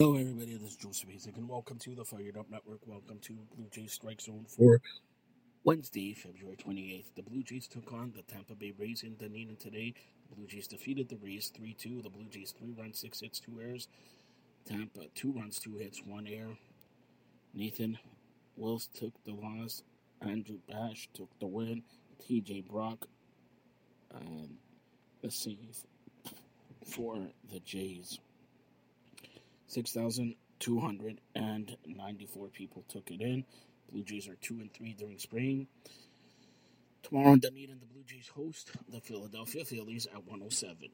Hello, everybody. This is Joseph Basic, and welcome to the Fired Up Network. Welcome to Blue Jays Strike Zone for Wednesday, February 28th. The Blue Jays took on the Tampa Bay Rays in Dunedin today. The Blue Jays defeated the Rays 3 2. The Blue Jays, three runs, six hits, two errors. Tampa, two runs, two hits, one error. Nathan Wills took the loss. Andrew Bash took the win. TJ Brock, um, the save for the Jays. 6,294 people took it in. Blue Jays are 2 and 3 during spring. Tomorrow in Dunedin, the Blue Jays host the Philadelphia Phillies at 107.